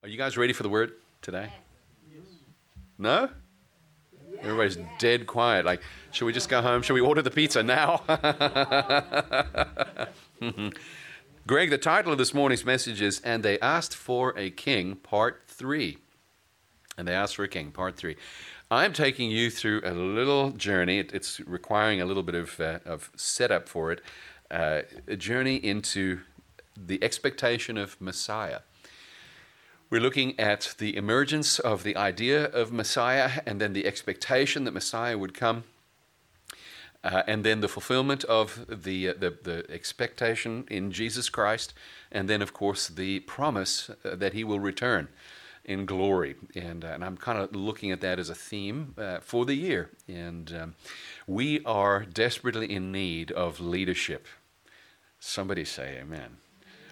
Are you guys ready for the word today? No? Everybody's dead quiet. Like, should we just go home? Should we order the pizza now? Greg, the title of this morning's message is And They Asked for a King, Part 3. And They Asked for a King, Part 3. I'm taking you through a little journey. It's requiring a little bit of, uh, of setup for it. Uh, a journey into the expectation of Messiah. We're looking at the emergence of the idea of Messiah and then the expectation that Messiah would come. Uh, and then the fulfillment of the, uh, the, the expectation in Jesus Christ, and then, of course, the promise uh, that He will return in glory. And, uh, and I'm kind of looking at that as a theme uh, for the year. And um, we are desperately in need of leadership. Somebody say amen.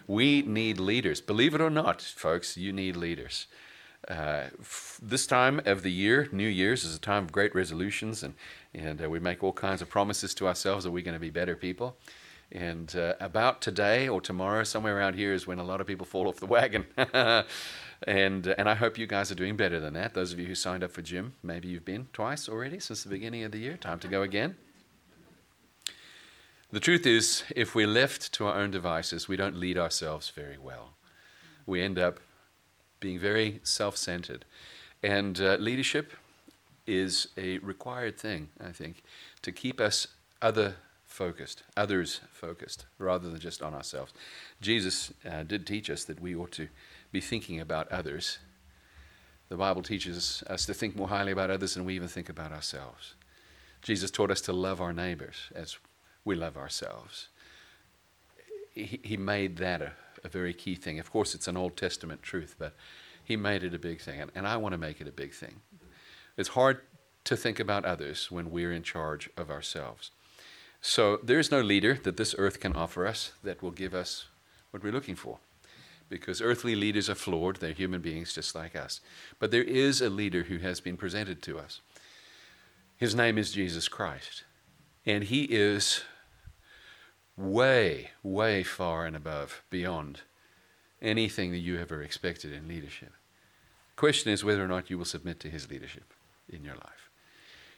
We need leaders. Believe it or not, folks, you need leaders. Uh, f- this time of the year, New Year's, is a time of great resolutions, and, and uh, we make all kinds of promises to ourselves that we're going to be better people. And uh, about today or tomorrow, somewhere around here, is when a lot of people fall off the wagon. and, uh, and I hope you guys are doing better than that. Those of you who signed up for gym, maybe you've been twice already since the beginning of the year. Time to go again. The truth is, if we're left to our own devices, we don't lead ourselves very well. We end up being very self centered. And uh, leadership is a required thing, I think, to keep us other focused, others focused, rather than just on ourselves. Jesus uh, did teach us that we ought to be thinking about others. The Bible teaches us to think more highly about others than we even think about ourselves. Jesus taught us to love our neighbors as we love ourselves. He, he made that a, a, very key thing. Of course, it's an Old Testament truth, but he made it a big thing, and, and I want to make it a big thing. It's hard to think about others when we're in charge of ourselves. So there's no leader that this earth can offer us that will give us what we're looking for. Because earthly leaders are flawed, they're human beings just like us. But there is a leader who has been presented to us. His name is Jesus Christ. And he is way, way far and above, beyond anything that you ever expected in leadership. Question is whether or not you will submit to his leadership in your life.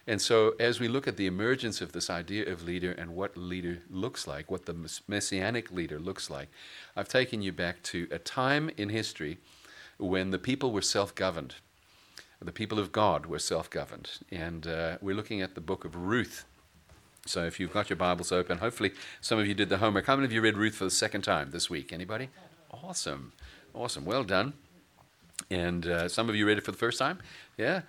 And so, as we look at the emergence of this idea of leader and what leader looks like, what the messianic leader looks like, I've taken you back to a time in history when the people were self governed. The people of God were self governed. And uh, we're looking at the book of Ruth so if you've got your Bibles open, hopefully some of you did the homework. How many of you read Ruth for the second time this week? Anybody? Awesome. Awesome. Well done. And uh, some of you read it for the first time? Yeah.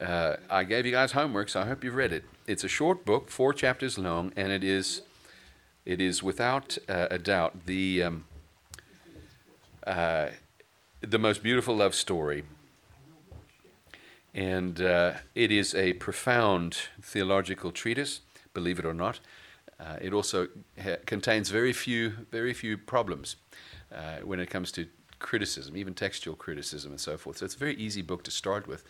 Uh, I gave you guys homework, so I hope you've read it. It's a short book, four chapters long, and it is, it is without uh, a doubt the, um, uh, the most beautiful love story. And uh, it is a profound theological treatise believe it or not. Uh, it also ha- contains very few, very few problems uh, when it comes to criticism, even textual criticism and so forth. So it's a very easy book to start with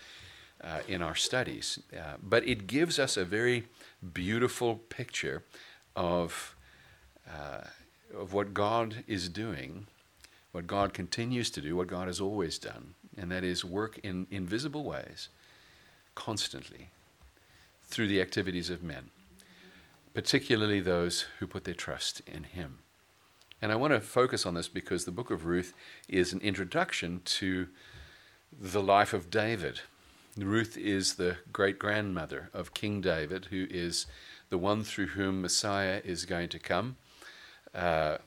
uh, in our studies. Uh, but it gives us a very beautiful picture of, uh, of what God is doing, what God continues to do, what God has always done, and that is work in invisible ways constantly through the activities of men particularly those who put their trust in Him. And I want to focus on this because the book of Ruth is an introduction to the life of David. Ruth is the great grandmother of King David, who is the one through whom Messiah is going to come. Uh,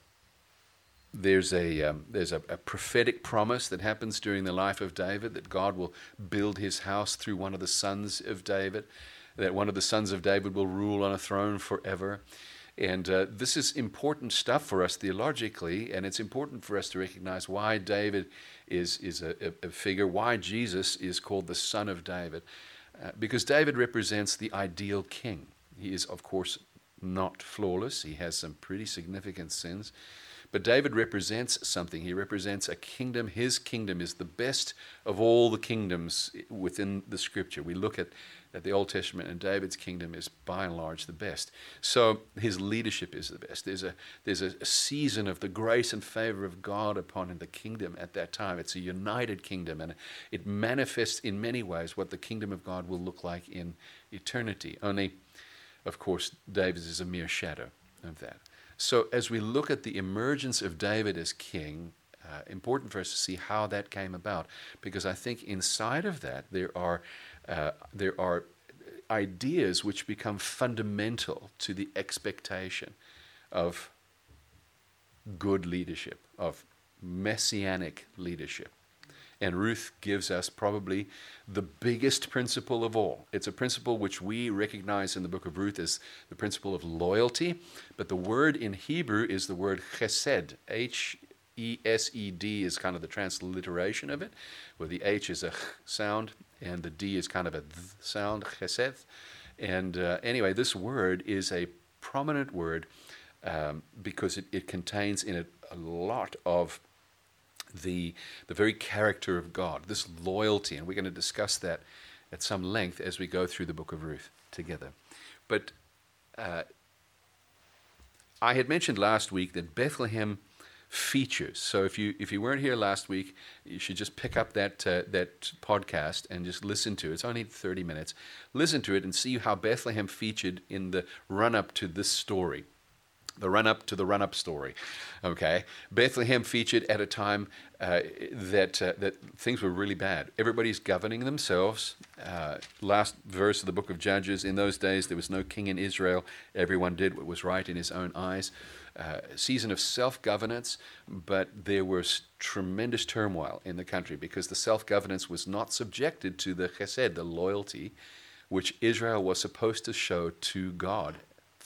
there's a um, there's a, a, prophetic promise that happens during the life of David that God will build His house through one of the sons of David, that one of the sons of David will rule on a throne forever. And uh, this is important stuff for us theologically, and it's important for us to recognize why David is, is a, a figure, why Jesus is called the Son of David. Uh, because David represents the ideal king. He is, of course, not flawless, he has some pretty significant sins, But David represents something. He represents a kingdom. His kingdom is the best of all the kingdoms within the scripture. We look at, at the Old Testament, and David's kingdom is by and large the best. So his leadership is the best. There's a, there's a season of the grace and favor of God upon the kingdom at that time. It's a united kingdom, and it manifests in many ways what the kingdom of God will look like in eternity. Only, of course, David's is a mere shadow of that. So, as we look at the emergence of David as king, uh, important for us to see how that came about, because I think inside of that there are uh, there are ideas which become fundamental to the expectation of good leadership, of messianic leadership. And Ruth gives us probably the biggest principle of all. It's a principle which we recognize in the book of Ruth as the principle of loyalty, but the word in Hebrew is the word chesed. H E S E D is kind of the transliteration of it, where the H is a ch sound and the D is kind of a th sound, chesed. And uh, anyway, this word is a prominent word um, because it, it contains in it a lot of the, the very character of God, this loyalty, and we're going to discuss that at some length as we go through the book of Ruth together. But uh, I had mentioned last week that Bethlehem features. So if you if you weren't here last week, you should just pick up that uh, that podcast and just listen to it. It's only 30 minutes. Listen to it and see how Bethlehem featured in the run up to this story the run up to the run up story. Okay, Bethlehem featured at a time uh, that uh, that things were really bad. Everybody's governing themselves. Uh, last verse of the book of Judges. In those days, there was no king in Israel. Everyone did what was right in his own eyes. Uh, season of self governance, but there was tremendous turmoil in the country because the self governance was not subjected to the chesed, the loyalty which Israel was supposed to show to God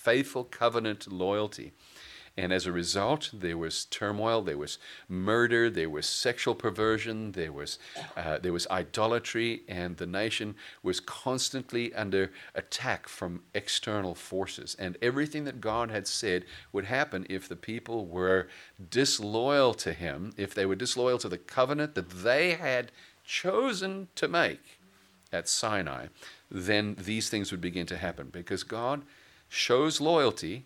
faithful covenant loyalty. And as a result, there was turmoil, there was murder, there was sexual perversion, there was, uh, there was idolatry, and the nation was constantly under attack from external forces. And everything that God had said would happen if the people were disloyal to Him, if they were disloyal to the covenant that they had chosen to make at Sinai, then these things would begin to happen because God shows loyalty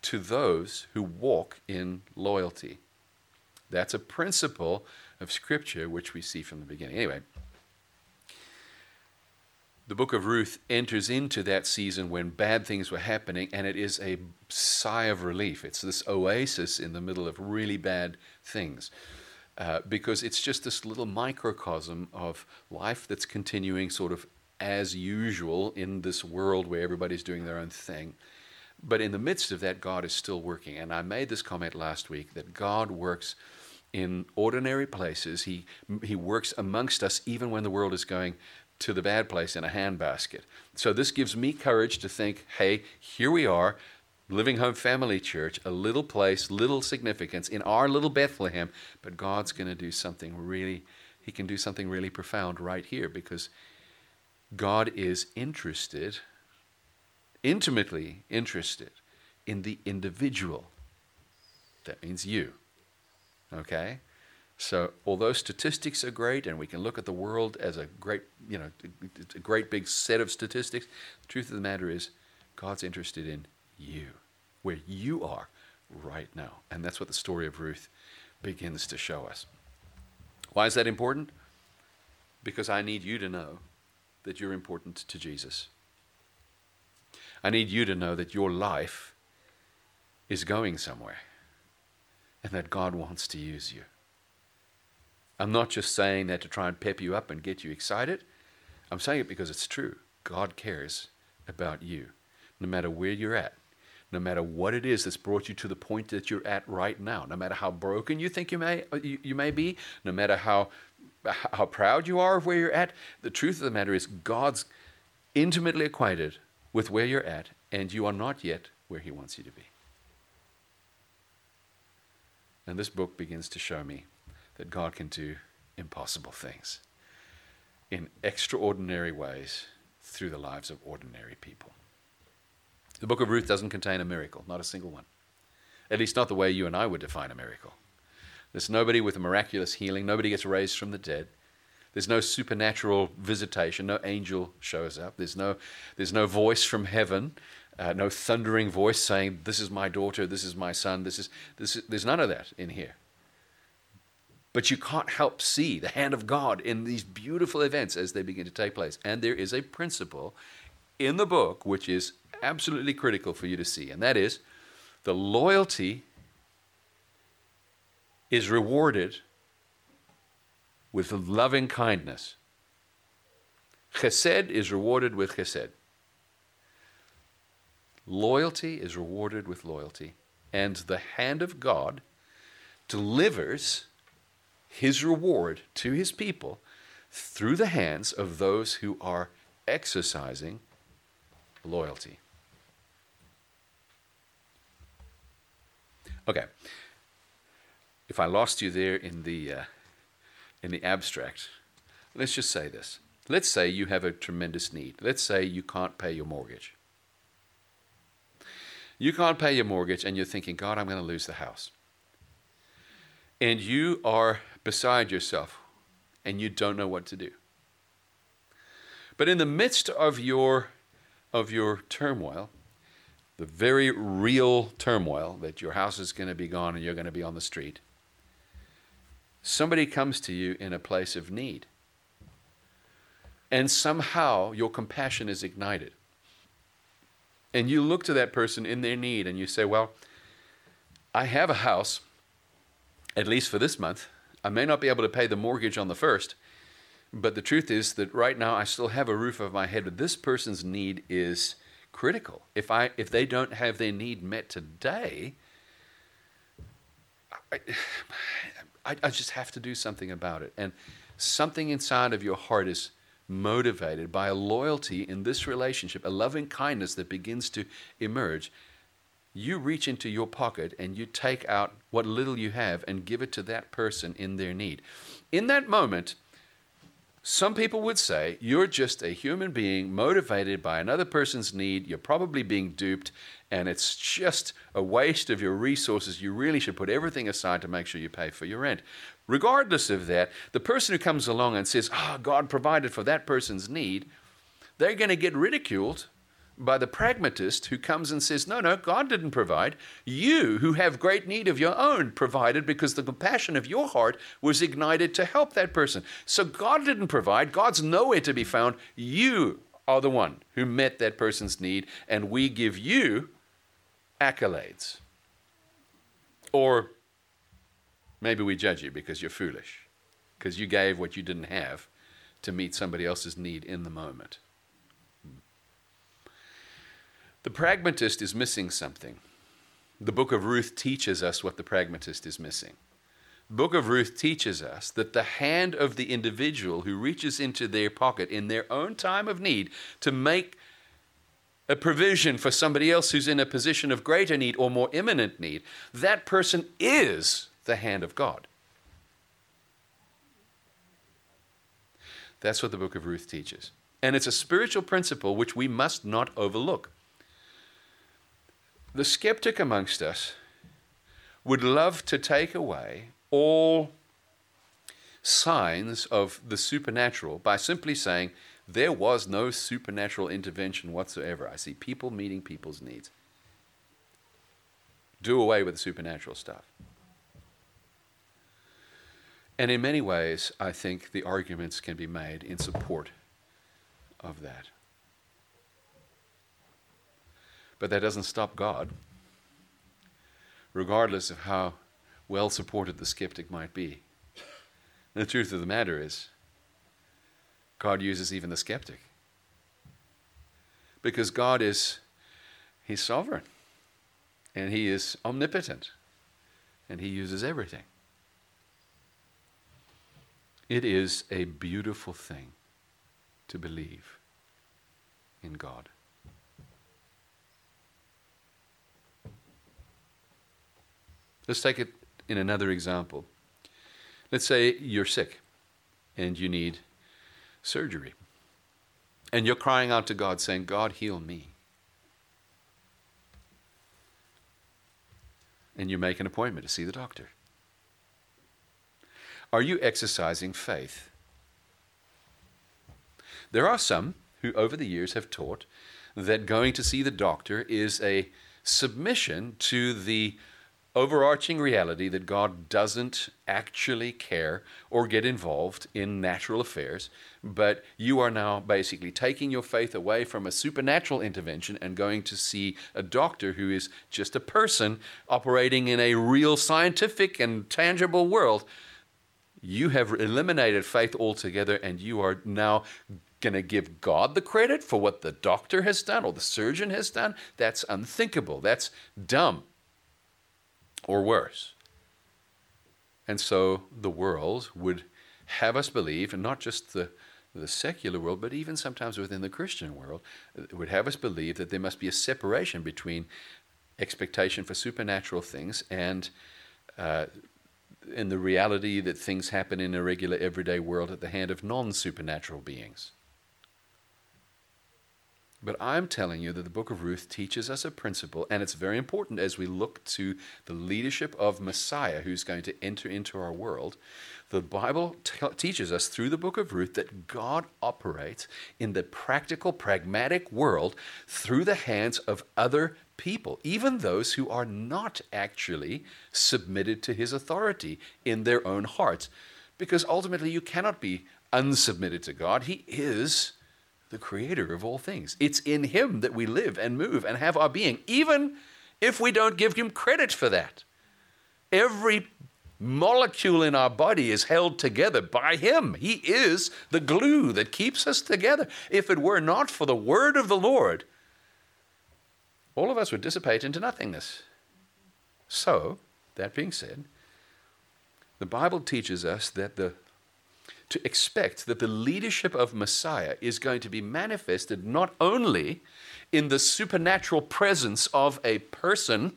to those who walk in loyalty. That's a principle of Scripture which we see from the beginning. Anyway, the book of Ruth enters into that season when bad things were happening, and it is a sigh of relief. It's this oasis in the middle of really bad things. Uh, because it's just this little microcosm of life that's continuing sort of as usual in this world where everybody's doing their own thing. But in the midst of that, God is still working. And I made this comment last week that God works in ordinary places. He, he works amongst us even when the world is going to the bad place in a handbasket. So this gives me courage to think hey, here we are, Living Home Family Church, a little place, little significance in our little Bethlehem, but God's going to do something really, He can do something really profound right here because God is interested, intimately interested, in the individual. That means you. Okay? So, although statistics are great and we can look at the world as a great, you know, a great big set of statistics, the truth of the matter is God's interested in you, where you are right now. And that's what the story of Ruth begins to show us. Why is that important? Because I need you to know that you're important to Jesus. I need you to know that your life is going somewhere and that God wants to use you. I'm not just saying that to try and pep you up and get you excited. I'm saying it because it's true. God cares about you, no matter where you're at, no matter what it is that's brought you to the point that you're at right now, no matter how broken you think you may, uh, you, you may be, no matter how how proud you are of where you're at. The truth of the matter is, God's intimately acquainted with where you're at, and you are not yet where He wants you to be. And this book begins to show me that God can do impossible things in extraordinary ways through the lives of ordinary people. The book of Ruth doesn't contain a miracle, not a single one. At least, not the way you and I would define a miracle. There's nobody with a miraculous healing, nobody gets raised from the dead. There's no supernatural visitation, no angel shows up. There's no, there's no voice from heaven, uh, no thundering voice saying, This is my daughter, this is my son, this is, this is, there's none of that in here. But you can't help see the hand of God in these beautiful events as they begin to take place. And there is a principle in the book which is absolutely critical for you to see, and that is the loyalty is rewarded with loving kindness. Chesed is rewarded with chesed. Loyalty is rewarded with loyalty. And the hand of God delivers his reward to his people through the hands of those who are exercising loyalty. Okay. If I lost you there in the, uh, in the abstract, let's just say this. Let's say you have a tremendous need. Let's say you can't pay your mortgage. You can't pay your mortgage and you're thinking, God, I'm going to lose the house. And you are beside yourself and you don't know what to do. But in the midst of your, of your turmoil, the very real turmoil that your house is going to be gone and you're going to be on the street, somebody comes to you in a place of need. And somehow your compassion is ignited. And you look to that person in their need and you say, Well, I have a house, at least for this month. I may not be able to pay the mortgage on the first, but the truth is that right now I still have a roof over my head. But this person's need is critical. If I if they don't have their need met today, I, I, I just have to do something about it. And something inside of your heart is motivated by a loyalty in this relationship, a loving kindness that begins to emerge you reach into your pocket and you take out what little you have and give it to that person in their need. In that moment, some people would say you're just a human being motivated by another person's need. You're probably being duped, and it's just a waste of your resources. You really should put everything aside to make sure you pay for your rent. Regardless of that, the person who comes along and says, oh, God provided for that person's need, they're going to get ridiculed by the pragmatist who comes and says, No, no, God didn't provide. You, who have great need of your own, provided because the compassion of your heart was ignited to help that person. So God didn't provide. God's nowhere to be found. You are the one who met that person's need, and we give you accolades. Or maybe we judge you because you're foolish, because you gave what you didn't have to meet somebody else's need in the moment. The pragmatist is missing something. The book of Ruth teaches us what the pragmatist is missing. The book of Ruth teaches us that the hand of the individual who reaches into their pocket in their own time of need to make a provision for somebody else who's in a position of greater need or more imminent need, that person is the hand of God. That's what the book of Ruth teaches. And it's a spiritual principle which we must not overlook. The skeptic amongst us would love to take away all signs of the supernatural by simply saying there was no supernatural intervention whatsoever. I see people meeting people's needs. Do away with the supernatural stuff. And in many ways, I think the arguments can be made in support of that. But that doesn't stop God, regardless of how well supported the skeptic might be. The truth of the matter is, God uses even the skeptic. Because God is, He's sovereign, and He is omnipotent, and He uses everything. It is a beautiful thing to believe in God. Let's take it in another example. Let's say you're sick and you need surgery. And you're crying out to God, saying, God, heal me. and you make an appointment to see the doctor? Are you exercising faith? There are some who, over the years, have taught that going to see the doctor is a submission to the overarching reality that God doesn't actually care or get involved in natural affairs, but you are now basically taking your faith away from a supernatural intervention and going to see a doctor who is just a person operating in a real scientific and tangible world. You have eliminated faith altogether, and you are now going to give God the credit for what the doctor has done or the surgeon has done? That's unthinkable. That's dumb or worse. And so the world would have us believe, and not just the, the secular world, but even sometimes within the Christian world, would have us believe that there must be a separation between expectation for supernatural things and uh, in the reality that things happen in a regular everyday world at the hand of non supernatural beings. But I'm telling you that the book of Ruth teaches us a principle, and it's very important as we look to the leadership of Messiah who's going to enter into our world. The Bible t- teaches us through the book of Ruth that God operates in the practical, pragmatic world through the hands of other people, even those who are not actually submitted to his authority in their own hearts. Because ultimately, you cannot be unsubmitted to God. He is the creator of all things. It's in him that we live and move and have our being, even if we don't give him credit for that. Every molecule in our body is held together by him. He is the glue that keeps us together. If it were not for the word of the Lord, all of us would dissipate into nothingness. So, that being said, the Bible teaches us that the to expect that the leadership of Messiah is going to be manifested not only in the supernatural presence of a person,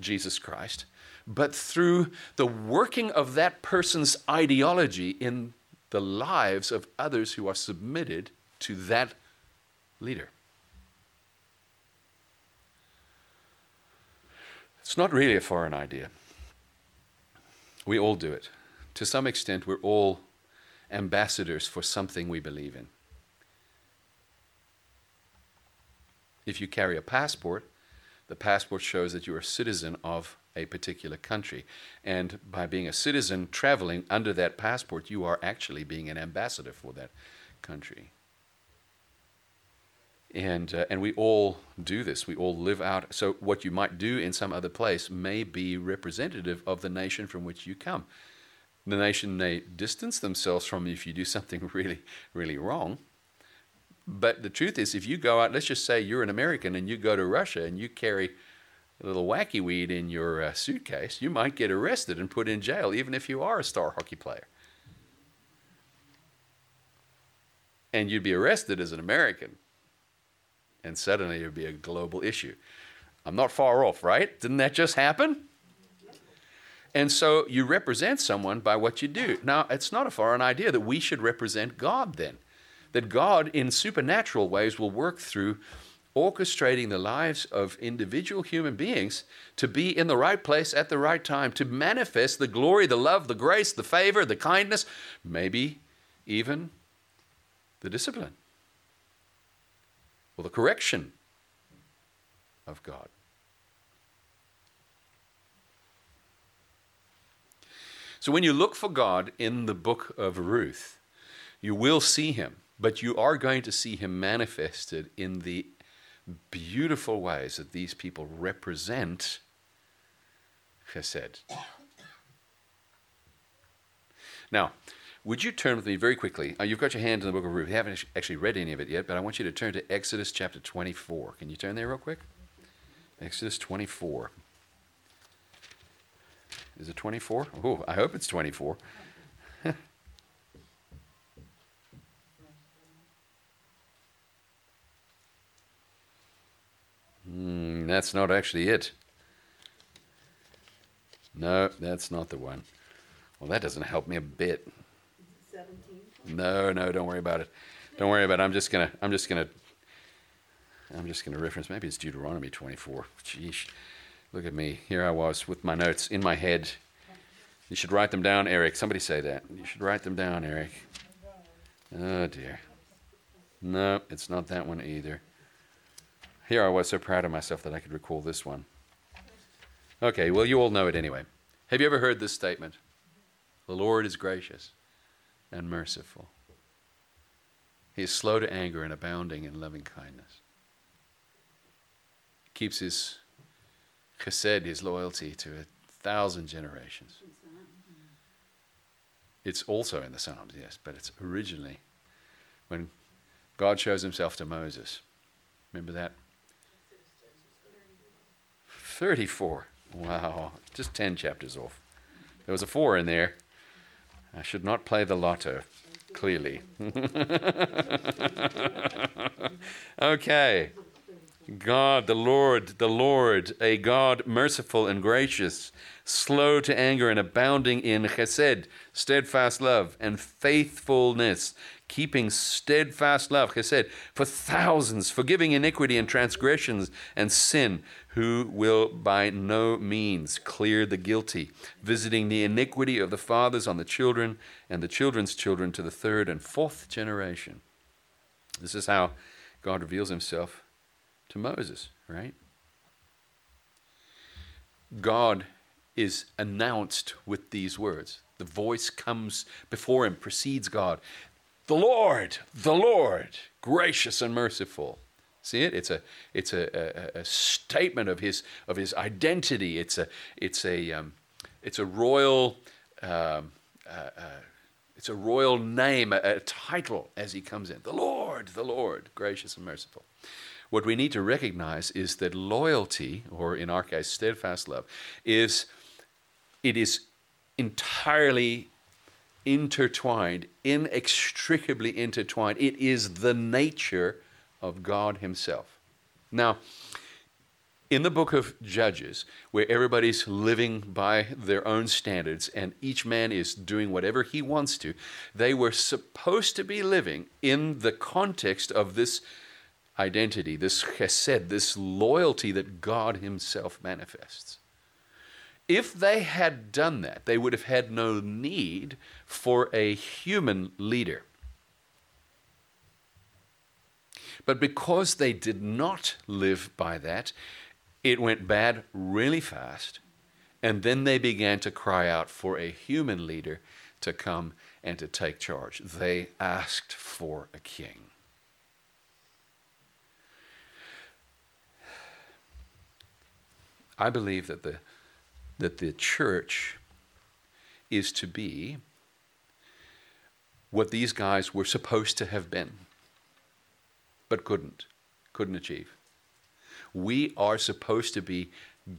Jesus Christ, but through the working of that person's ideology in the lives of others who are submitted to that leader. It's not really a foreign idea. We all do it. To some extent, we're all ambassadors for something we believe in. If you carry a passport, the passport shows that you're a citizen of a particular country. And by being a citizen traveling under that passport, you are actually being an ambassador for that country. And, uh, and we all do this. We all live out. So, what you might do in some other place may be representative of the nation from which you come the nation may distance themselves from you if you do something really, really wrong. But the truth is, if you go out, let's just say you're an American and you go to Russia and you carry a little wacky weed in your uh, suitcase, you might get arrested and put in jail, even if you are a star hockey player. And you'd be arrested as an American. And suddenly it would be a global issue. I'm not far off, right? Didn't that just happen? And so you represent someone by what you do. Now, it's not a foreign idea that we should represent God then. That God, in supernatural ways, will work through orchestrating the lives of individual human beings to be in the right place at the right time, to manifest the glory, the love, the grace, the favor, the kindness, maybe even the discipline or the correction of God. So when you look for God in the book of Ruth, you will see him, but you are going to see him manifested in the beautiful ways that these people represent chesed. Now, would you turn with me very quickly? Uh, you've got your hand in the book of Ruth. You haven't actually read any of it yet, but I want you to turn to Exodus chapter 24. Can you turn there real quick? Exodus 24. Is it 24? Oh, I hope it's 24. mm, that's not actually it. No, that's not the one. Well, that doesn't help me a bit. 17? No, no, don't worry about it. Don't worry about it. I'm just gonna. I'm just gonna. I'm just gonna reference. Maybe it's Deuteronomy 24. Jeez. Look at me. Here I was with my notes in my head. You should write them down, Eric. Somebody say that. You should write them down, Eric. Oh, dear. No, it's not that one either. Here I was so proud of myself that I could recall this one. Okay, well, you all know it anyway. Have you ever heard this statement? The Lord is gracious and merciful. He is slow to anger and abounding in loving kindness. Keeps his chesed, his loyalty, to a thousand generations. It's also in the Psalms, yes, but it's originally when God shows himself to Moses. Remember that? 34. Wow, just 10 chapters off. There was a 4 in there. I should not play the lotto, clearly. okay. God, the Lord, the Lord, a God merciful and gracious, slow to anger and abounding in chesed, steadfast love, and faithfulness, keeping steadfast love, chesed, for thousands, forgiving iniquity and transgressions and sin, who will by no means clear the guilty, visiting the iniquity of the fathers on the children and the children's children to the third and fourth generation. This is how God reveals himself to Moses, right? God is announced with these words. The voice comes before him, precedes God. The Lord, the Lord, gracious and merciful. See it? It's a it's a, a, a statement of his of his identity. It's a it's a um, it's a royal um, uh, uh, it's a royal name, a, a title as he comes in. The Lord, the Lord, gracious and merciful. What we need to recognize is that loyalty, or in our case, steadfast love, is it is entirely intertwined, inextricably intertwined. It is the nature of God Himself. Now, in the book of Judges, where everybody's living by their own standards and each man is doing whatever he wants to, they were supposed to be living in the context of this identity, this chesed, this loyalty that God Himself manifests. If they had done that, they would have had no need for a human leader. But because they did not live by that, it went bad really fast. And then they began to cry out for a human leader to come and to take charge. They asked for a king. I believe that the, that the church is to be what these guys were supposed to have been, but couldn't, couldn't achieve. We are supposed to be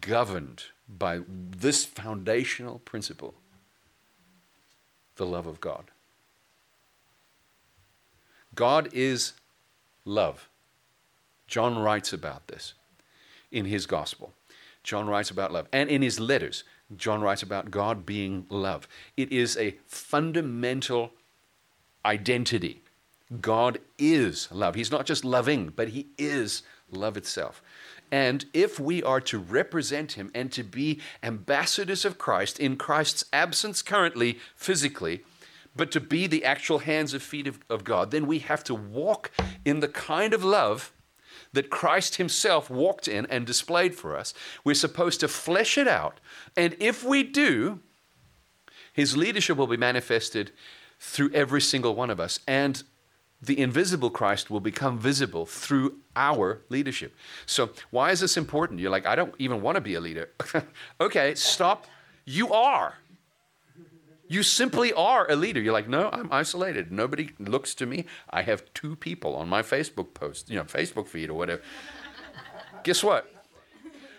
governed by this foundational principle the love of God. God is love. John writes about this in his gospel. John writes about love. And in his letters, John writes about God being love. It is a fundamental identity. God is love. He's not just loving, but he is love itself. And if we are to represent him and to be ambassadors of Christ in Christ's absence currently, physically, but to be the actual hands and feet of, of God, then we have to walk in the kind of love that Christ Himself walked in and displayed for us. We're supposed to flesh it out. And if we do, His leadership will be manifested through every single one of us. And the invisible Christ will become visible through our leadership. So, why is this important? You're like, I don't even want to be a leader. okay, stop. You are. You simply are a leader. You're like, no, I'm isolated. Nobody looks to me. I have two people on my Facebook post, you know, Facebook feed or whatever. Guess what?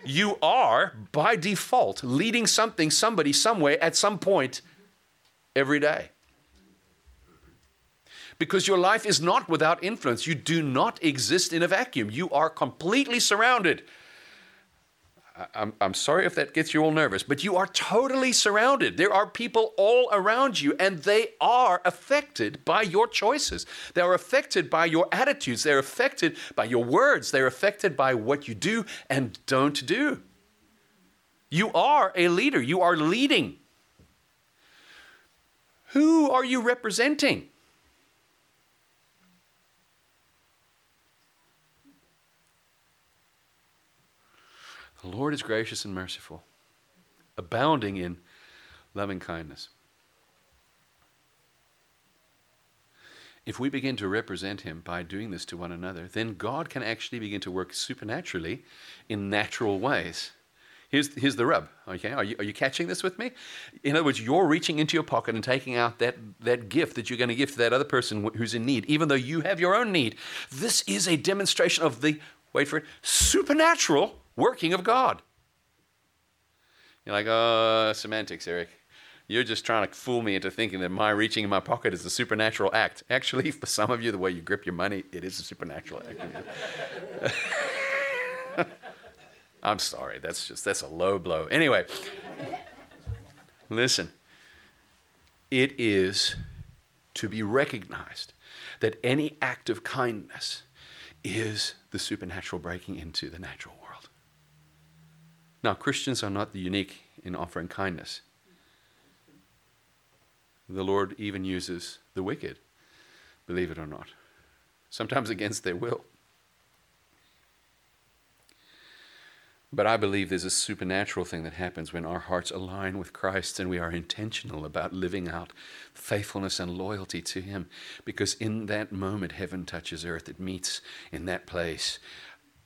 You are, by default, leading something, somebody, somewhere, at some point every day. Because your life is not without influence. You do not exist in a vacuum. You are completely surrounded I'm, I'm sorry if that gets you all nervous, but you are totally surrounded. There are people all around you, and they are affected by your choices. They are affected by your attitudes. They're affected by your words. They're affected by what you do and don't do. You are a leader, you are leading. Who are you representing? The Lord is gracious and merciful, abounding in loving kindness. If we begin to represent Him by doing this to one another, then God can actually begin to work supernaturally in natural ways. Here's, here's the rub, okay? Are you, are you catching this with me? In other words, you're reaching into your pocket and taking out that, that gift that you're going to give to that other person who's in need, even though you have your own need. This is a demonstration of the, wait for it, supernatural working of God. You're like, oh, semantics, Eric. You're just trying to fool me into thinking that my reaching in my pocket is a supernatural act. Actually, for some of you, the way you grip your money, it is a supernatural act. I'm sorry. That's just that's a low blow. Anyway, listen. It is to be recognized that any act of kindness is the supernatural breaking into the natural. Now, Christians are not the unique in offering kindness. The Lord even uses the wicked, believe it or not, sometimes against their will. But I believe there's a supernatural thing that happens when our hearts align with Christ and we are intentional about living out faithfulness and loyalty to Him. Because in that moment, heaven touches earth. It meets in that place.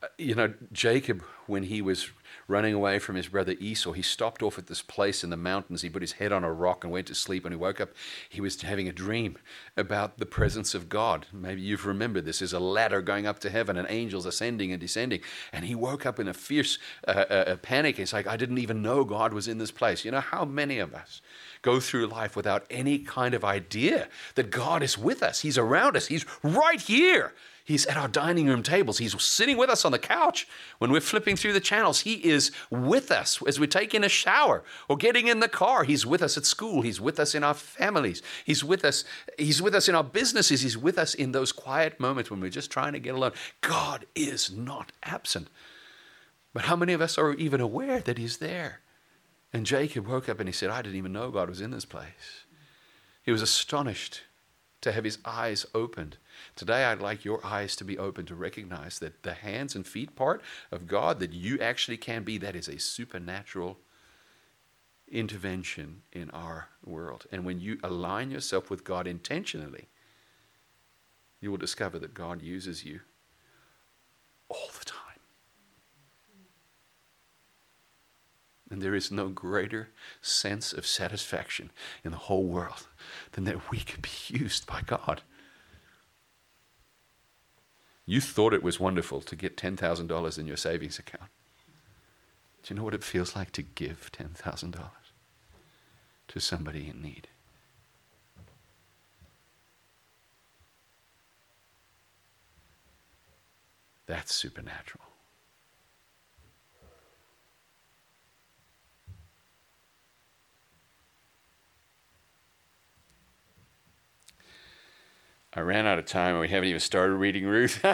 Uh, you know, Jacob, when he was running away from his brother Esau. He stopped off at this place in the mountains. He put his head on a rock and went to sleep. When he woke up, he was having a dream about the presence of God. Maybe you've remembered this. There's a ladder going up to heaven and angels ascending and descending. And he woke up in a fierce uh, uh, panic. It's like, I didn't even know God was in this place. You know, how many of us go through life without any kind of idea that God is with us? He's around us, He's right here. He's at our dining room tables. He's sitting with us on the couch when we're flipping through the channels. He is with us as we take in a shower or getting in the car. He's with us at school. He's with us in our families. He's with us. He's with us in our businesses. He's with us in those quiet moments when we're just trying to get alone. God is not absent. But how many of us are even aware that He's there? And Jacob woke up and he said, I didn't even know God was in this place. He was astonished to have his eyes opened Today, I'd like your eyes to be open to recognize that the hands and feet part of God that you actually can be, that is a supernatural intervention in our world. And when you align yourself with God intentionally, you will discover that God uses you all the time. And there is no greater sense of satisfaction in the whole world than that we can be used by God. You thought it was wonderful to get $10,000 in your savings account. Do you know what it feels like to give $10,000 to somebody in need? That's supernatural. I ran out of time and we haven't even started reading Ruth.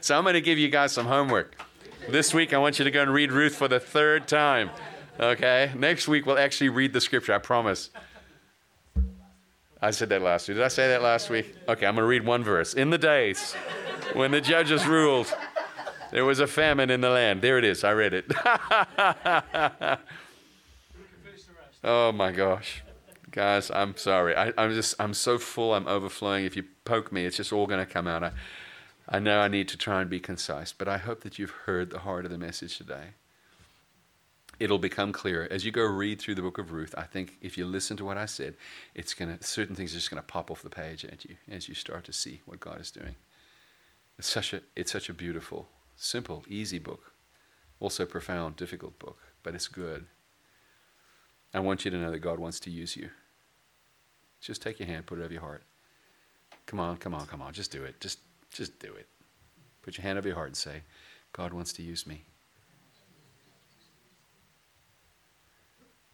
so I'm going to give you guys some homework. This week, I want you to go and read Ruth for the third time. Okay? Next week, we'll actually read the scripture, I promise. I said that last week. Did I say that last week? Okay, I'm going to read one verse. In the days when the judges ruled, there was a famine in the land. There it is. I read it. oh my gosh. Guys, I'm sorry. I, am just, I'm so full, I'm overflowing. If you poke me, it's just all going to come out. I, I know I need to try and be concise, but I hope that you've heard the heart of the message today. It'll become clear as you go read through the book of Ruth. I think if you listen to what I said, it's to certain things are just going to pop off the page at you as you start to see what God is doing. It's such a it's such a beautiful, simple, easy book. Also profound, difficult book, but it's good. I want you to know that God wants to use you. Just take your hand, put it over your heart. Come on, come on, come on. Just do it. Just, just do it. Put your hand over your heart and say, God wants to use me.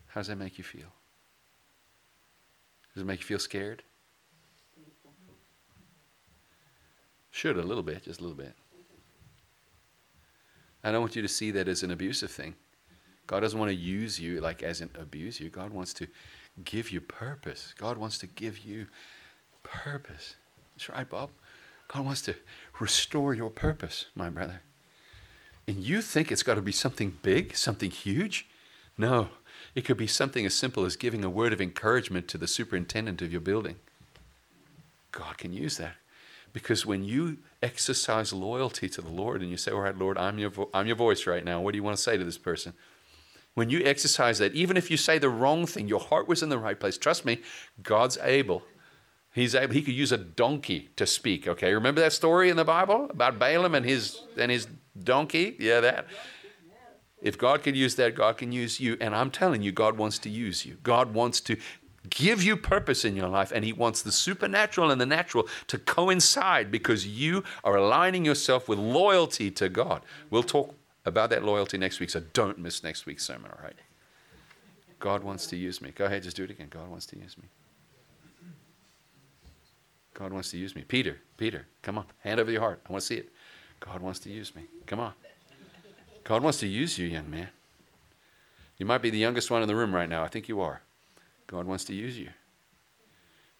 How does that make you feel? Does it make you feel scared? Should a little bit, just a little bit. I don't want you to see that as an abusive thing. God doesn't want to use you like as an abuse you. God wants to give you purpose. God wants to give you purpose. That's right, Bob. God wants to restore your purpose, my brother. And you think it's got to be something big, something huge? No. It could be something as simple as giving a word of encouragement to the superintendent of your building. God can use that. Because when you exercise loyalty to the Lord and you say, All right, Lord, I'm your, vo- I'm your voice right now. What do you want to say to this person? When you exercise that, even if you say the wrong thing, your heart was in the right place. Trust me, God's able. He's able, he could use a donkey to speak. Okay, remember that story in the Bible about Balaam and his and his donkey? Yeah, that. If God could use that, God can use you. And I'm telling you, God wants to use you. God wants to give you purpose in your life, and He wants the supernatural and the natural to coincide because you are aligning yourself with loyalty to God. We'll talk about that loyalty next week, so don't miss next week's sermon, all right? God wants to use me. Go ahead, just do it again. God wants to use me. God wants to use me. Peter, Peter, come on. Hand over your heart. I want to see it. God wants to use me. Come on. God wants to use you, young man. You might be the youngest one in the room right now. I think you are. God wants to use you.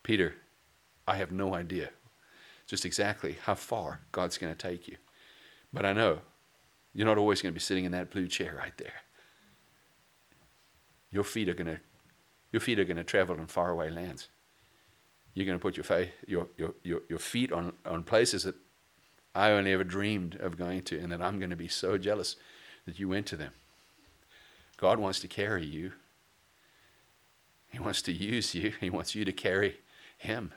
Peter, I have no idea just exactly how far God's going to take you. But I know you're not always going to be sitting in that blue chair right there. Your feet are going to your feet are going to travel in faraway lands. You're going to put your, your, your, your, your feet on, on places that I only ever dreamed of going to, and that I'm going to be so jealous that you went to them. God wants to carry you. He wants to use you. He wants you to carry Him.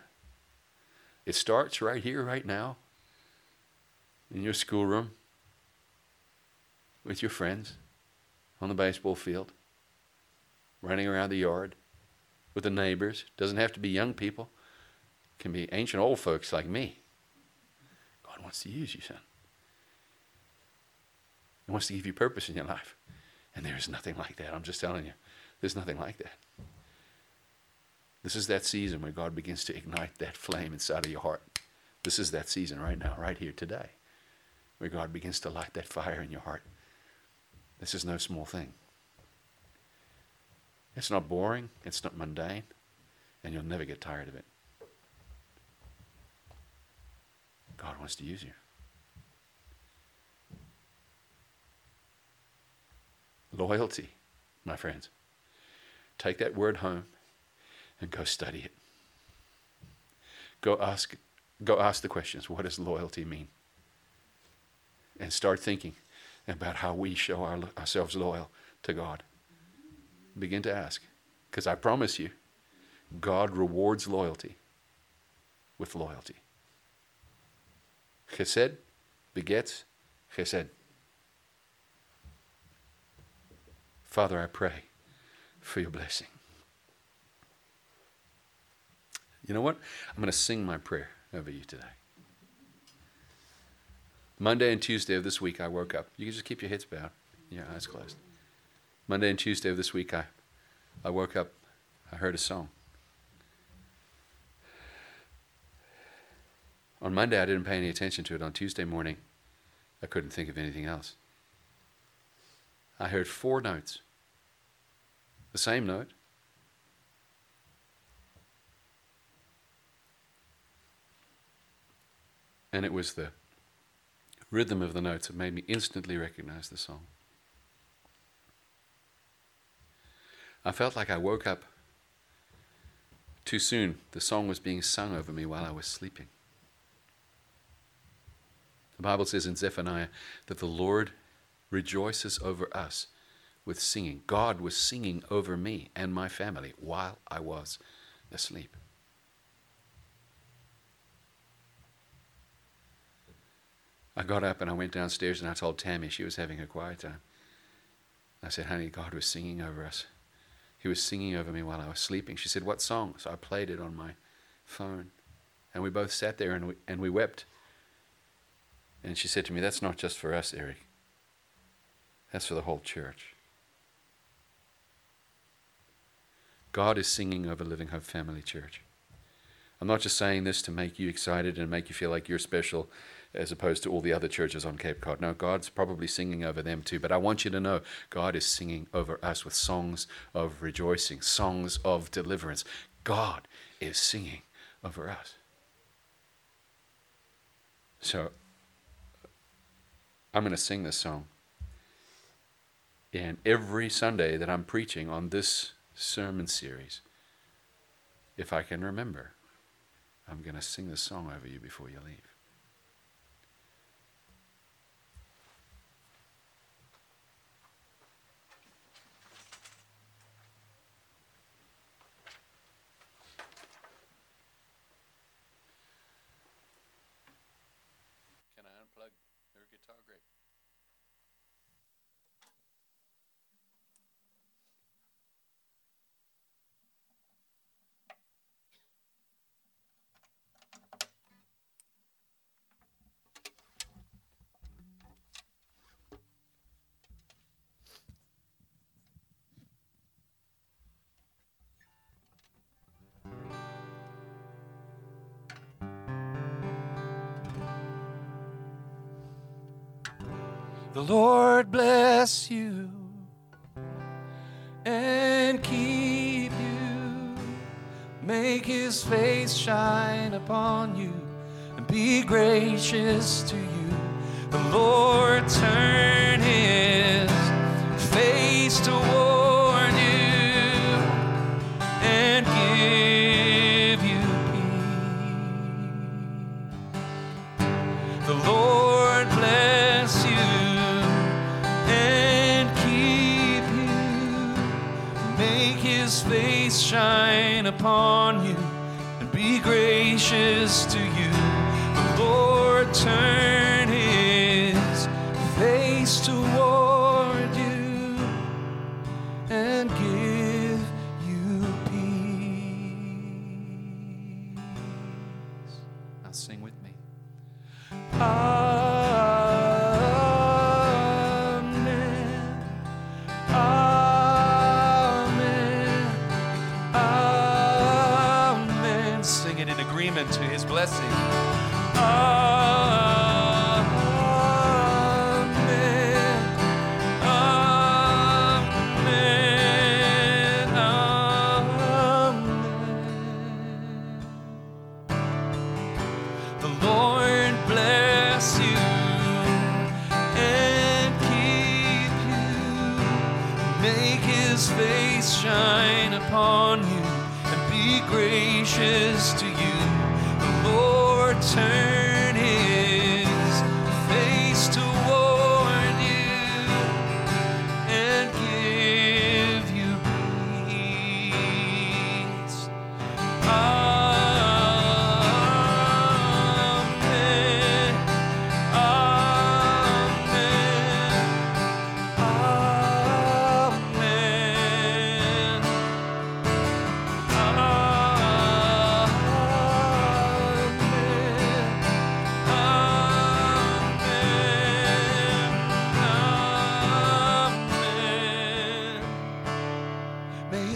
It starts right here, right now, in your schoolroom, with your friends, on the baseball field, running around the yard, with the neighbors. Doesn't have to be young people. It can be ancient old folks like me. God wants to use you, son. He wants to give you purpose in your life. And there is nothing like that. I'm just telling you. There's nothing like that. This is that season where God begins to ignite that flame inside of your heart. This is that season right now, right here today, where God begins to light that fire in your heart. This is no small thing. It's not boring, it's not mundane, and you'll never get tired of it. God wants to use you. Loyalty, my friends. Take that word home and go study it. Go ask, go ask the questions what does loyalty mean? And start thinking about how we show our, ourselves loyal to God. Begin to ask. Because I promise you, God rewards loyalty with loyalty. Chesed begets chesed. Father, I pray for your blessing. You know what? I'm going to sing my prayer over you today. Monday and Tuesday of this week, I woke up. You can just keep your heads bowed, your eyes closed. Monday and Tuesday of this week, I, I woke up, I heard a song. On Monday, I didn't pay any attention to it. On Tuesday morning, I couldn't think of anything else. I heard four notes. The same note. And it was the rhythm of the notes that made me instantly recognize the song. I felt like I woke up too soon. The song was being sung over me while I was sleeping. The Bible says in Zephaniah that the Lord rejoices over us with singing. God was singing over me and my family while I was asleep. I got up and I went downstairs and I told Tammy she was having a quiet time. I said, honey, God was singing over us. He was singing over me while I was sleeping. She said, What song? So I played it on my phone. And we both sat there and we, and we wept. And she said to me, That's not just for us, Eric. That's for the whole church. God is singing over Living Hope Family Church. I'm not just saying this to make you excited and make you feel like you're special as opposed to all the other churches on Cape Cod. No, God's probably singing over them too. But I want you to know God is singing over us with songs of rejoicing, songs of deliverance. God is singing over us. So I'm going to sing this song. And every Sunday that I'm preaching on this sermon series, if I can remember, I'm going to sing this song over you before you leave. The Lord bless you and keep you. Make his face shine upon you and be gracious to you. The Lord turn his face toward upon you and be gracious to you. The Lord turn his face toward you and give you peace. Now sing with me.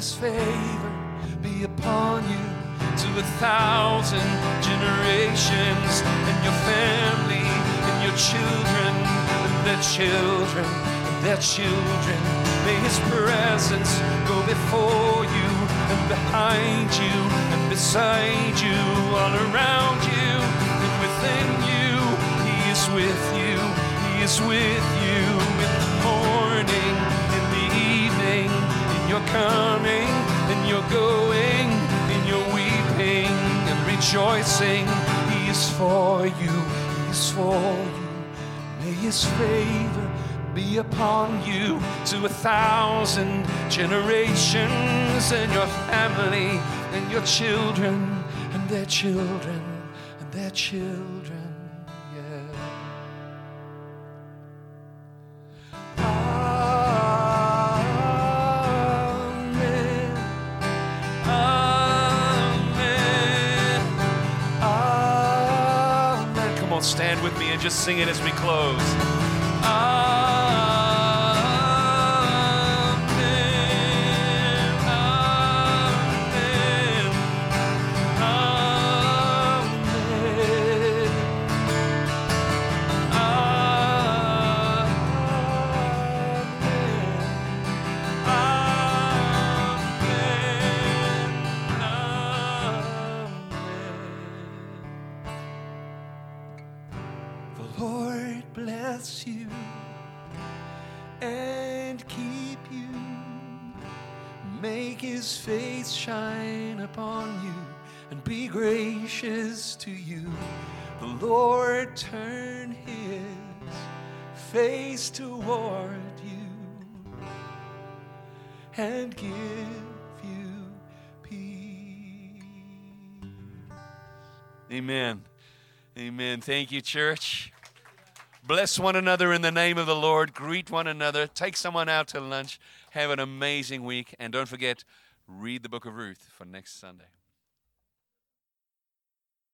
His favor be upon you to a thousand generations and your family and your children and their children and their children. May his presence go before you and behind you and beside you, all around you and within you. He is with you. He is with you in the morning, in the evening, in your coming, in your going, in your weeping and rejoicing. He is for you. He is for you. May his favor be upon you to a thousand generations and your family and your children and their children and their children. Stand with me and just sing it as we close. Toward you and give you peace. Amen. Amen. Thank you, church. Bless one another in the name of the Lord. Greet one another. Take someone out to lunch. Have an amazing week. And don't forget, read the book of Ruth for next Sunday.